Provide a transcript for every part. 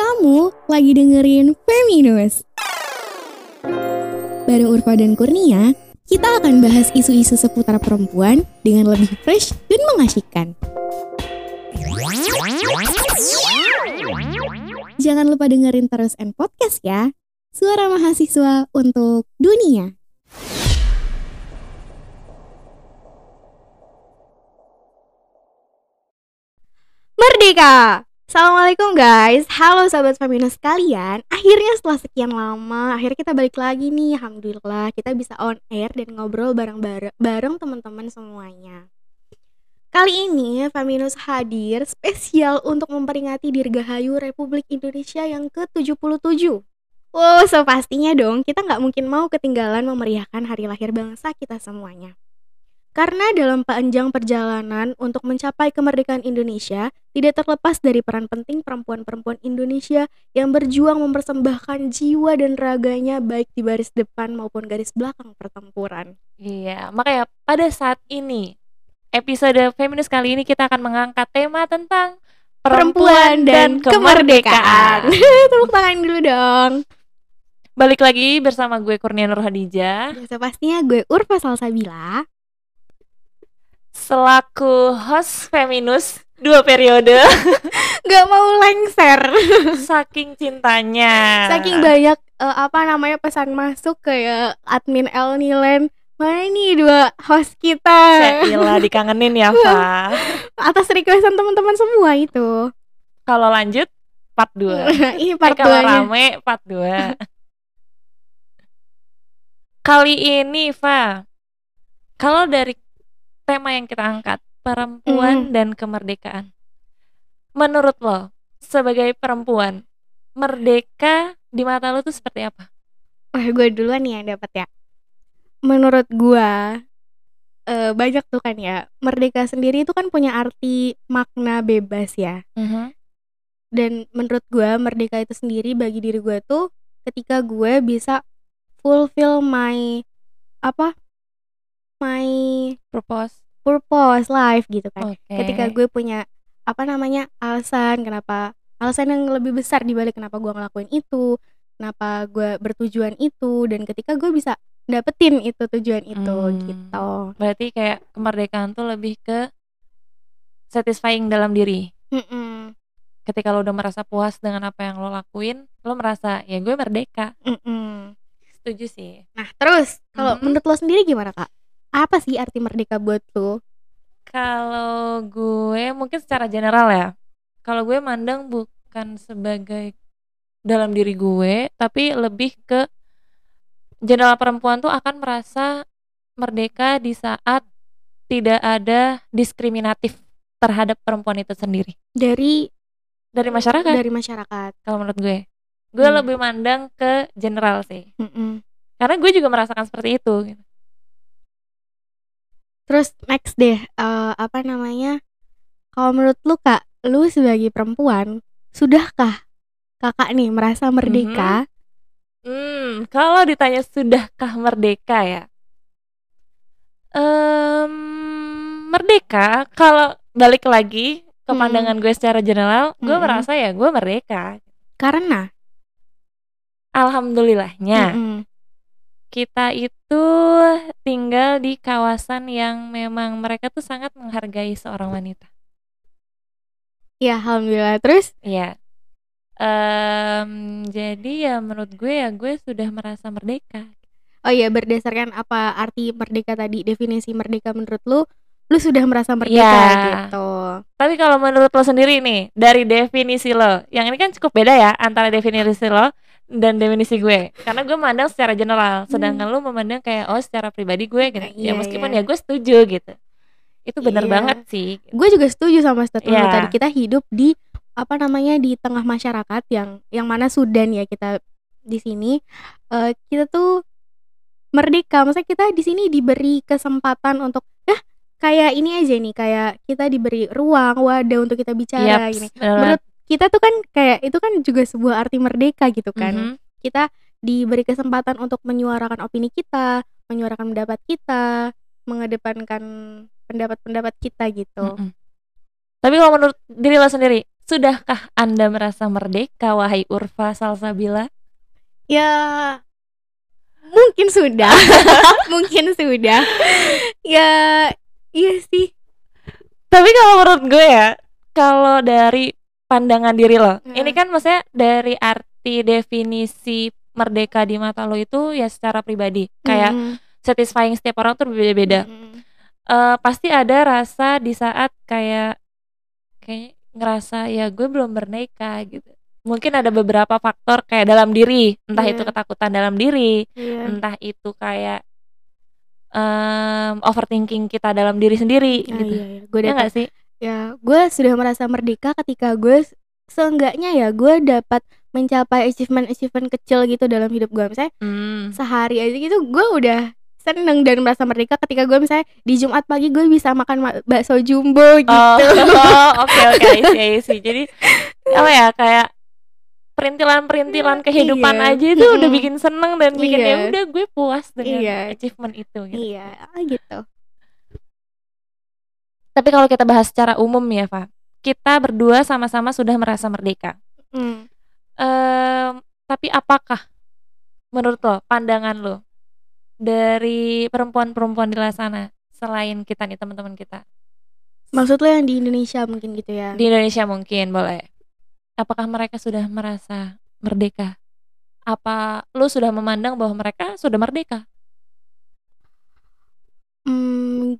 Kamu lagi dengerin Feminus. Bareng Urfa dan Kurnia, kita akan bahas isu-isu seputar perempuan dengan lebih fresh dan mengasyikkan. Jangan lupa dengerin terus N Podcast ya. Suara mahasiswa untuk dunia. Merdeka! Assalamualaikum guys, halo sahabat Feminus kalian Akhirnya setelah sekian lama, akhirnya kita balik lagi nih. Alhamdulillah kita bisa on air dan ngobrol bareng-bareng bareng teman-teman semuanya. Kali ini Feminus hadir spesial untuk memperingati Dirgahayu Republik Indonesia yang ke-77 Wow, so pastinya dong kita nggak mungkin mau ketinggalan memeriahkan hari lahir bangsa kita semuanya karena dalam panjang perjalanan untuk mencapai kemerdekaan Indonesia, tidak terlepas dari peran penting perempuan-perempuan Indonesia yang berjuang mempersembahkan jiwa dan raganya baik di baris depan maupun garis belakang pertempuran. Iya, makanya pada saat ini episode feminis kali ini kita akan mengangkat tema tentang perempuan, dan, kemerdekaan. Tepuk tangan dulu dong. Balik lagi bersama gue Kurnia Nur Hadijah Biasa pastinya gue Urfa Salsabila. Selaku host Feminus dua periode Gak mau lengser. saking cintanya. Saking banyak eh, apa namanya pesan masuk kayak admin El Nilen. Mana nih dua host kita? Cailah dikangenin ya, Fa. Atas requestan teman-teman semua itu. Kalau lanjut part 2. Ini Eh, part kalau 2-nya. rame part 2. Kali ini, Fa. Kalau dari tema yang kita angkat, perempuan Mhm. dan kemerdekaan. Menurut lo, sebagai perempuan, merdeka di mata lo tuh seperti apa? Wah, gue duluan nih yang dapat ya. Menurut gua eh, banyak tuh kan ya. Merdeka sendiri itu kan punya arti makna bebas ya. Dan menurut gua merdeka itu sendiri bagi diri gue tuh ketika gue bisa fulfill my apa? My Purpose. purpose life gitu kan. Oke. Ketika gue punya apa namanya? alasan kenapa alasan yang lebih besar dibalik kenapa gue ngelakuin itu, kenapa gue bertujuan itu dan ketika gue bisa dapetin itu tujuan itu Hmm. gitu. Berarti kayak kemerdekaan tuh lebih ke satisfying dalam diri. Mm-mm, Ketika lo udah merasa puas dengan apa yang lo lakuin, lo merasa ya gue merdeka. mm-mm. Setuju sih. Nah, terus kalau Mhm. menurut lo sendiri gimana, Kak? Apa sih arti merdeka buat lo? Kalau gue mungkin secara general ya. Kalau gue mandang bukan sebagai dalam diri gue, tapi lebih ke general perempuan tuh akan merasa merdeka di saat tidak ada diskriminatif terhadap perempuan itu sendiri Dari dari masyarakat. dari masyarakat. Kalau menurut gue, gue Hmm. lebih mandang ke general sih, Mm-mm. karena gue juga merasakan seperti itu. gitu. Terus next deh, eh, apa namanya? Kalau menurut lu kak, lu sebagai perempuan, sudahkah kakak nih merasa merdeka? Hmm, kalau ditanya sudahkah merdeka ya? Em, merdeka kalau balik lagi ke Hmm. pandangan gue secara general, gue Mm-mm. merasa ya gue merdeka. Karena, Alhamdulillahnya Mm-mm. Kita itu tinggal di kawasan yang memang mereka tuh sangat menghargai seorang wanita. ya alhamdulillah. Terus, Iya. Em, jadi ya menurut gue ya gue sudah merasa merdeka. oh iya berdasarkan apa arti merdeka tadi, definisi merdeka menurut lu, lu sudah merasa merdeka Iya. gitu. Tapi kalau menurut lo sendiri nih, dari definisi lo, yang ini kan cukup beda ya antara definisi lo dan definisi gue. Karena gue memandang secara general, sedangkan lo memandang kayak oh secara pribadi gue gitu. Hmm. Iya, ya meskipun iya. ya gue setuju gitu. Itu benar Iya. banget sih. Gue juga setuju sama statement lu Iya. tadi. Kita hidup di apa namanya di tengah masyarakat yang yang mana Sudan ya kita di sini eh, kita tuh merdeka. Maksudnya kita di sini diberi kesempatan untuk eh kayak ini aja nih kayak kita diberi ruang wadah untuk kita bicara gini. benar Menurut kita tuh kan kayak itu kan juga sebuah arti merdeka gitu kan. Mhm. Kita diberi kesempatan untuk menyuarakan opini kita, menyuarakan pendapat kita, mengedepankan pendapat-pendapat kita gitu. Mm-mm. Tapi kalau menurut diri lo sendiri, Sudahkah Anda merasa merdeka wahai Urfa Salsabila? Ya mungkin sudah. mungkin sudah. Ya iya sih. Tapi kalau menurut gue ya, kalau dari pandangan diri lo, Hmm. ini kan maksudnya dari arti definisi merdeka di mata lo itu ya secara pribadi, kayak Mm-mm. satisfying setiap orang tuh berbeda-beda. Mm-mm. Eh, pasti ada rasa di saat kayak kayak ngerasa ya gue belum merdeka gitu. Mungkin ada beberapa faktor kayak dalam diri, entah Iya. itu ketakutan dalam diri, Iya. entah itu kayak em, overthinking kita dalam diri sendiri Ah, gitu. iya, iya. Gue Ya nggak sih? Ya gue sudah merasa merdeka ketika gue seenggaknya ya gue dapat mencapai achievement-achievement kecil gitu dalam hidup gue misalnya Hmm. sehari aja gitu gue udah seneng dan merasa merdeka ketika gue misalnya di Jumat pagi gue bisa makan ma- bakso jumbo gitu Oh, oke oke, I see. Jadi apa ya kayak perintilan-perintilan kehidupan Iya. aja itu udah Mm-mm. bikin seneng dan bikin Iya. ya udah gue puas dengan Iya. achievement itu gitu. iya gitu Tapi kalau kita bahas secara umum ya, Pak. Kita berdua sama-sama sudah merasa merdeka. Hmm. Tapi apakah menurut lo, pandangan lo dari perempuan-perempuan di luar sana selain kita nih teman-teman kita maksud lo yang di Indonesia mungkin gitu ya di Indonesia mungkin boleh. Apakah mereka sudah merasa merdeka? Apa lu sudah memandang bahwa mereka sudah merdeka? Hmm,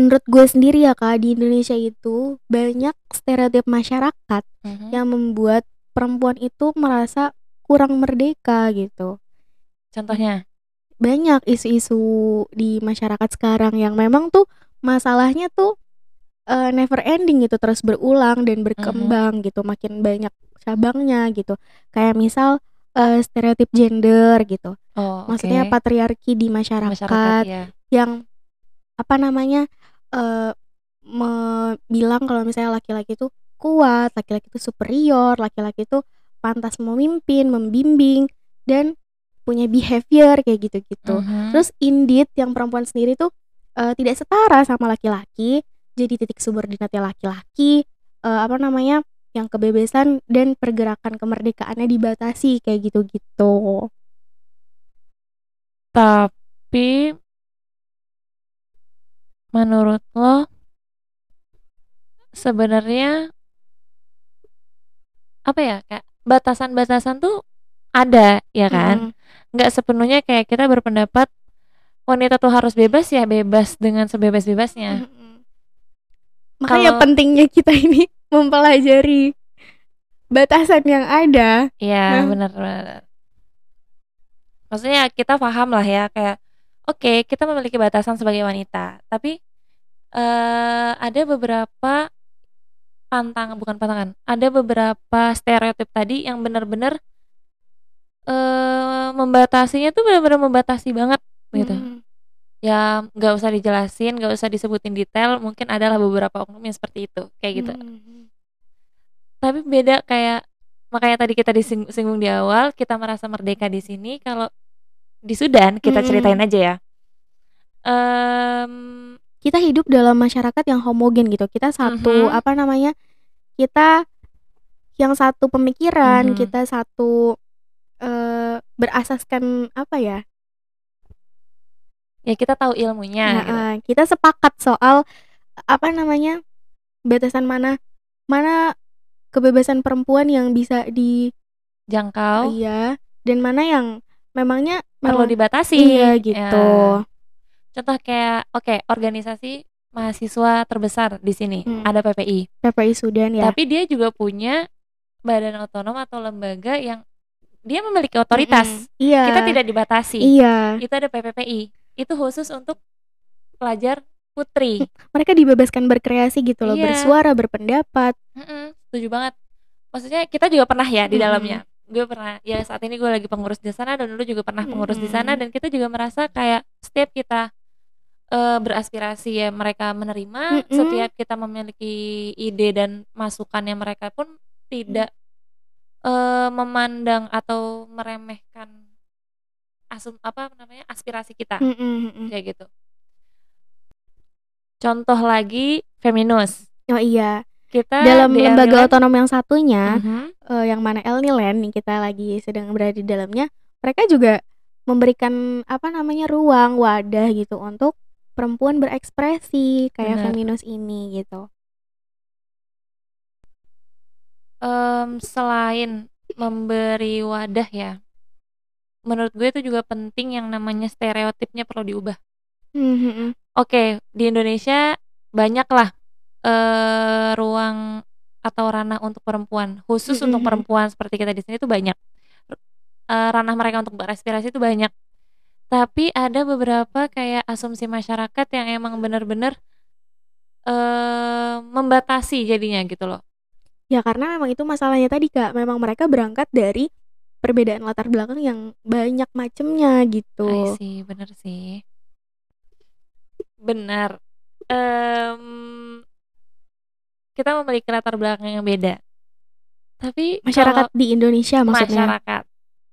menurut gue sendiri ya kak di Indonesia itu banyak stereotip masyarakat Mhm. yang membuat perempuan itu merasa kurang merdeka gitu. Contohnya, Banyak isu-isu di masyarakat sekarang yang memang tuh masalahnya tuh eh, never ending gitu, terus berulang dan berkembang gitu, makin banyak cabangnya gitu. Kayak misal eh, stereotip gender gitu. oh, Maksudnya patriarki di masyarakat, masyarakat ya. yang apa namanya eh me- bilang kalau misalnya laki-laki itu kuat, laki-laki itu superior, laki-laki itu pantas memimpin, membimbing dan punya behavior kayak gitu-gitu. Mhm. Terus indeed yang perempuan sendiri tuh eh, tidak setara sama laki-laki, jadi titik subordinatnya laki-laki, eh, apa namanya? yang kebebasan dan pergerakan kemerdekaannya dibatasi kayak gitu-gitu. Tapi menurut lo sebenarnya apa ya kayak batasan-batasan tuh ada ya kan? Mm. Nggak sepenuhnya kayak kita berpendapat wanita tuh harus bebas ya bebas dengan sebebas-bebasnya. Mm-mm. Makanya Kalau- pentingnya kita ini mempelajari batasan yang ada. Iya Nah. benar. Maksudnya kita paham lah ya kayak oke kita memiliki batasan sebagai wanita, tapi eh ada beberapa pantangan bukan pantangan, ada beberapa stereotip tadi yang benar-benar eh membatasinya tuh benar-benar membatasi banget gitu. Mm. Ya nggak usah dijelasin, nggak usah disebutin detail, mungkin adalah beberapa oknum yang seperti itu kayak gitu. Mm. tapi beda kayak makanya tadi kita disinggung di awal kita merasa merdeka di sini kalau di Sudan kita Mm-mm. ceritain aja ya Em, Kita hidup dalam masyarakat yang homogen gitu. Kita satu Mhm. apa namanya? Kita yang satu pemikiran, Mhm. kita satu eh berasaskan apa ya? ya kita tahu ilmunya Nah, gitu. kita sepakat soal apa namanya? batasan mana mana kebebasan perempuan yang bisa di jangkau iya dan mana yang memangnya perlu memang- dibatasi iya Ya. gitu. contoh kayak oke organisasi mahasiswa terbesar di sini Hmm. ada PPI PPI Sudan ya. tapi dia juga punya badan otonom atau lembaga yang dia memiliki otoritas Mm-mm. Iya. kita tidak dibatasi Iya. itu ada PPPI itu khusus untuk pelajar putri Mereka dibebaskan berkreasi gitu loh, Iya. bersuara, berpendapat. Mm-mm, setuju banget maksudnya kita juga pernah ya di Mm-mm. dalamnya gue pernah ya saat ini gue lagi pengurus di sana dan dulu juga pernah pengurus di sana dan kita juga merasa kayak setiap kita eh, beraspirasi ya mereka menerima Mm-mm. setiap kita memiliki ide dan masukannya mereka pun tidak eh, memandang atau meremehkan asum apa namanya aspirasi kita. Mm-mm, mm-mm. kayak gitu. Contoh lagi feminus Oh iya, Kita dalam di lembaga Elniland otonom yang satunya, Mhm. eee, yang mana Elniland nih kita lagi sedang berada di dalamnya, mereka juga memberikan apa namanya, ruang, wadah gitu untuk perempuan berekspresi kayak Bener. Feminus ini gitu. Mmm, selain memberi wadah ya, menurut gue itu juga penting yang namanya stereotipnya perlu diubah. Mhm. Oke, di Indonesia banyaklah, eee, ruang atau ranah untuk perempuan, khusus Mhm untuk mhm. perempuan seperti kita di sini tuh banyak. Eee, ranah mereka untuk berekspresi itu banyak. Tapi ada beberapa kayak asumsi masyarakat yang emang bener-bener, eee, membatasi jadinya gitu loh. Ya karena memang itu masalahnya tadi, Kak, memang mereka berangkat dari perbedaan latar belakang yang banyak macemnya gitu. see, bener sih. Benar, mmm kita memiliki latar belakang yang beda. Tapi Masyarakat kalau di Indonesia maksudnya? masyarakat,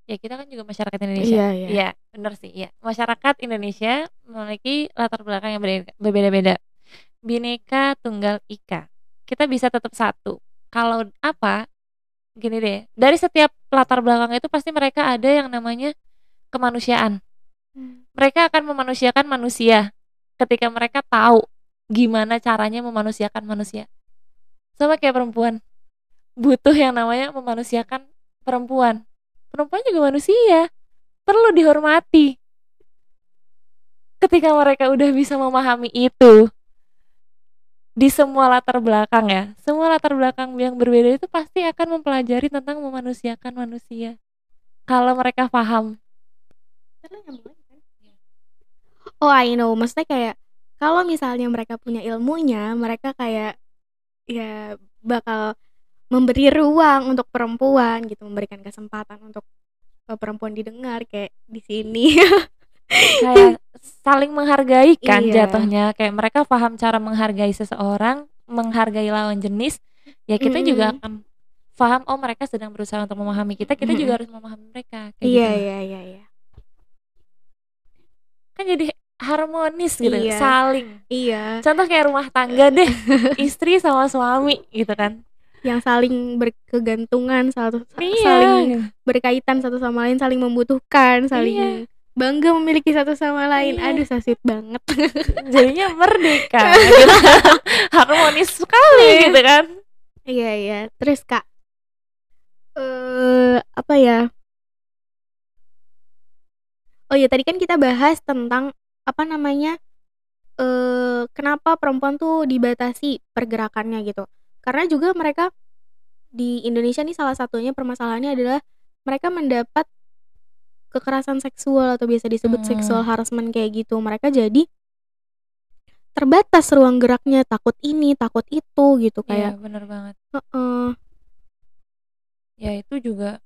ya kita kan juga masyarakat Indonesia. Iya iya. Iya, bener sih, iya. Masyarakat Indonesia memiliki latar belakang yang beda berbeda-beda. Bhinneka Tunggal Ika. Kita bisa tetap satu. Kalau apa, gini deh, dari setiap latar belakang itu pasti mereka ada yang namanya kemanusiaan. Mmm. Mereka akan memanusiakan manusia ketika mereka tahu gimana caranya memanusiakan manusia. Sama kayak perempuan, butuh yang namanya memanusiakan perempuan. Perempuan juga manusia, perlu dihormati. Ketika mereka udah bisa memahami itu, di semua latar belakang ya, semua latar belakang yang berbeda itu pasti akan mempelajari tentang memanusiakan manusia. Kalau mereka paham. Oh, I know, maksudnya kayak kalau misalnya mereka punya ilmunya, mereka kayak ya bakal memberi ruang untuk perempuan gitu, memberikan kesempatan untuk, eee, perempuan didengar kayak di sini. Kayak saling menghargai kan Iya. jatuhnya, kayak mereka paham cara menghargai seseorang, menghargai lawan jenis, ya kita juga Mhm. akan paham, oh mereka sedang berusaha untuk memahami kita, kita Mhm. juga harus memahami mereka, kayak Iya gitu. iya iya iya. Kan jadi harmonis gitu, Iya. saling. Iya. Contoh kayak rumah tangga deh, istri sama suami gitu kan. Yang saling berkegantungan satu sa Iya, saling berkaitan satu sama lain, saling membutuhkan, Iya. saling bangga memiliki satu sama lain. Iya. Aduh, so sweet banget. Jadinya merdeka gitu kan. Harmonis sekali Iya. gitu kan. Iya iya. Terus, Kak, eee, apa ya Oh iya, tadi kan kita bahas tentang apa namanya, eee, kenapa perempuan tuh dibatasi pergerakannya gitu. Karena juga mereka di Indonesia nih salah satunya permasalahannya adalah mereka mendapat kekerasan seksual atau biasa disebut sexual Mmm. harassment kayak gitu. Mereka jadi terbatas ruang geraknya, takut ini, takut itu gitu Iya, kayak bener banget. heeh. Ya itu juga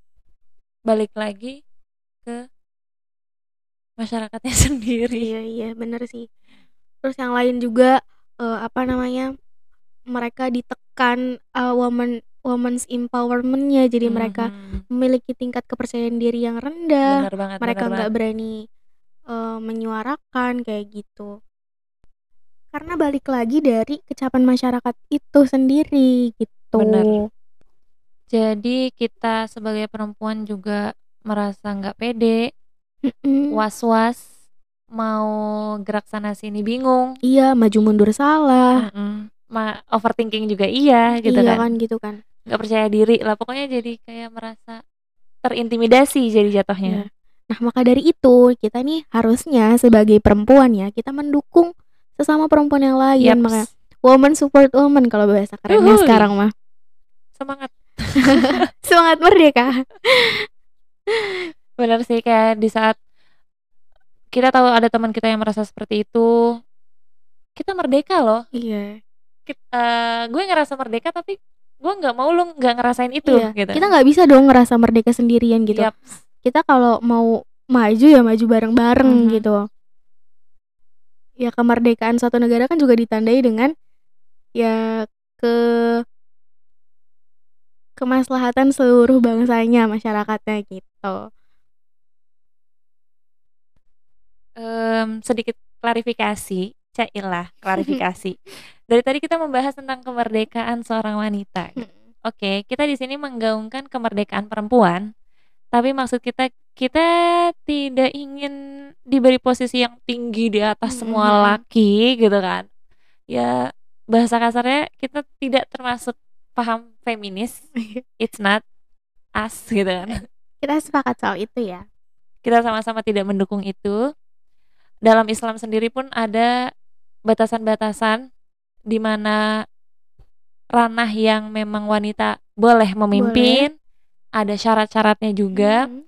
balik lagi ke masyarakatnya sendiri. Iya iya, bener sih. Terus yang lain juga, eee, apa namanya, mereka ditekan, eee, woman women's empowerment-nya, jadi mereka Mhm. memiliki tingkat kepercayaan diri yang rendah, Bener banget mereka nggak berani, eee, menyuarakan kayak gitu. Karena balik lagi dari kecapan masyarakat itu sendiri gitu. Bener. Jadi kita sebagai perempuan juga merasa nggak pede. Was-was, mau gerak sana sini bingung. Iya, maju mundur salah. Ma overthinking juga iya gitu Iya kan. kan, gitu kan. Nggak percaya diri lah, pokoknya jadi kayak merasa terintimidasi jadi Iya. jatuhnya. Nah, maka dari itu kita nih harusnya sebagai perempuan ya, kita mendukung sesama perempuan yang lain, makanya Yaps. woman support woman kalau bahasa kerennya Yuhuy. sekarang mah. Semangat. Semangat merdeka. Bener sih kayak di saat kita tahu ada teman kita yang merasa seperti itu, kita merdeka loh. Iya. Kit eee, gue ngerasa merdeka tapi gue nggak mau lu nggak ngerasain itu Iya, gitu. kita nggak bisa dong ngerasa merdeka sendirian gitu. Yaps. Kita kalau mau maju ya maju bareng-bareng Mhm. gitu. Ya kemerdekaan suatu negara kan juga ditandai dengan ya ke kemaslahatan seluruh bangsanya, masyarakatnya gitu. Mmm, sedikit klarifikasi, Cailah, klarifikasi. Dari tadi kita membahas tentang kemerdekaan seorang wanita. Hmm. Oke, kita di sini menggaungkan kemerdekaan perempuan, tapi maksud kita kita tidak ingin diberi posisi yang tinggi di atas semua Mhm. laki gitu kan. Ya bahasa kasarnya kita tidak termasuk paham feminis. It's not us gitu kan. Kita sepakat soal itu ya. Kita sama-sama tidak mendukung itu. Dalam Islam sendiri pun ada batasan-batasan di mana ranah yang memang wanita boleh memimpin, ada syarat-syaratnya juga. Hmm.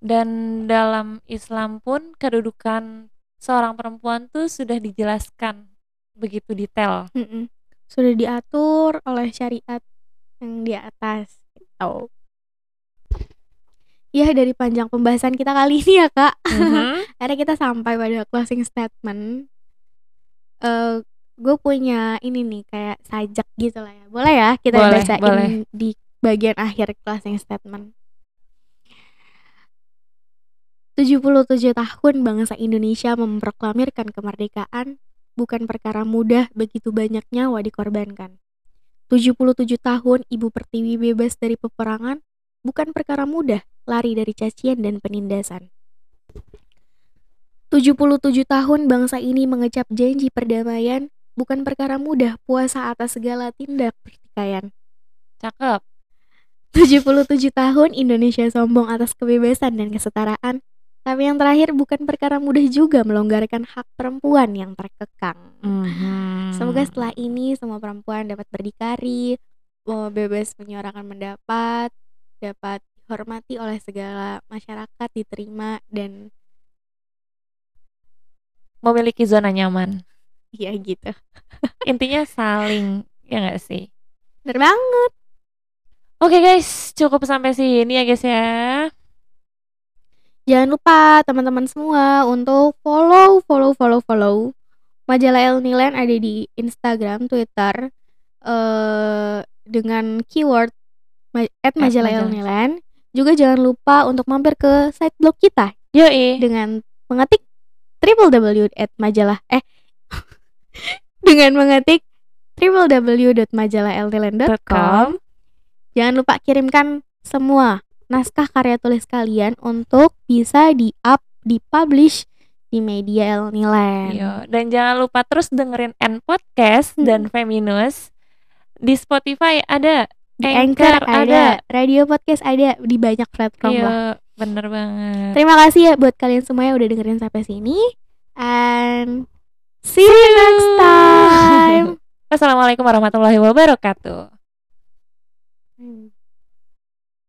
Dan dalam Islam pun kedudukan seorang perempuan tuh sudah dijelaskan begitu detail. Mm-mm. Sudah diatur oleh syariat yang di atas gitu. Ya dari panjang pembahasan kita kali ini ya kak Mhm. Akhirnya kita sampai pada closing statement eh Gue punya ini nih kayak sajak gitu lah ya Boleh ya kita Boleh, bacain boleh. di bagian akhir closing statement 77 tahun bangsa Indonesia memproklamirkan kemerdekaan bukan perkara mudah begitu banyak nyawa dikorbankan. 77 tahun Ibu Pertiwi bebas dari peperangan bukan perkara mudah lari dari cacian dan penindasan. 77 tahun bangsa ini mengecap janji perdamaian bukan perkara mudah puasa atas segala tindak pertikaian. Cakep. 77 tahun Indonesia sombong atas kebebasan dan kesetaraan. Tapi yang terakhir bukan perkara mudah juga melonggarkan hak perempuan yang terkekang. Mhm. Semoga setelah ini semua perempuan dapat berdikari, eh, bebas menyuarakan pendapat, dapat dihormati oleh segala masyarakat, diterima dan memiliki zona nyaman. ya gitu. Intinya saling ya nggak sih? Bener banget. Oke guys, cukup sampai sini ya guys ya. Jangan lupa teman-teman semua untuk follow, follow, follow, follow majalah El Nilan ada di Instagram, Twitter eh dengan keyword ma- at majalah El. Nilan. Juga jangan lupa untuk mampir ke site blog kita Yoi. dengan mengetik www majalah eh dengan mengetik www.majalahlnilan.com. Jangan lupa kirimkan semua naskah karya tulis kalian untuk bisa di-up, di-publish di media El Nilan. Yo, dan jangan lupa terus dengerin N Podcast Hmm. dan Feminus di Spotify ada, Di Anchor, Anchor ada, ada. radio podcast ada di banyak platform Iya, lah. Bener banget. Terima kasih ya buat kalian semua yang udah dengerin sampai sini. And see you next time. Assalamualaikum warahmatullahi wabarakatuh. Hmm.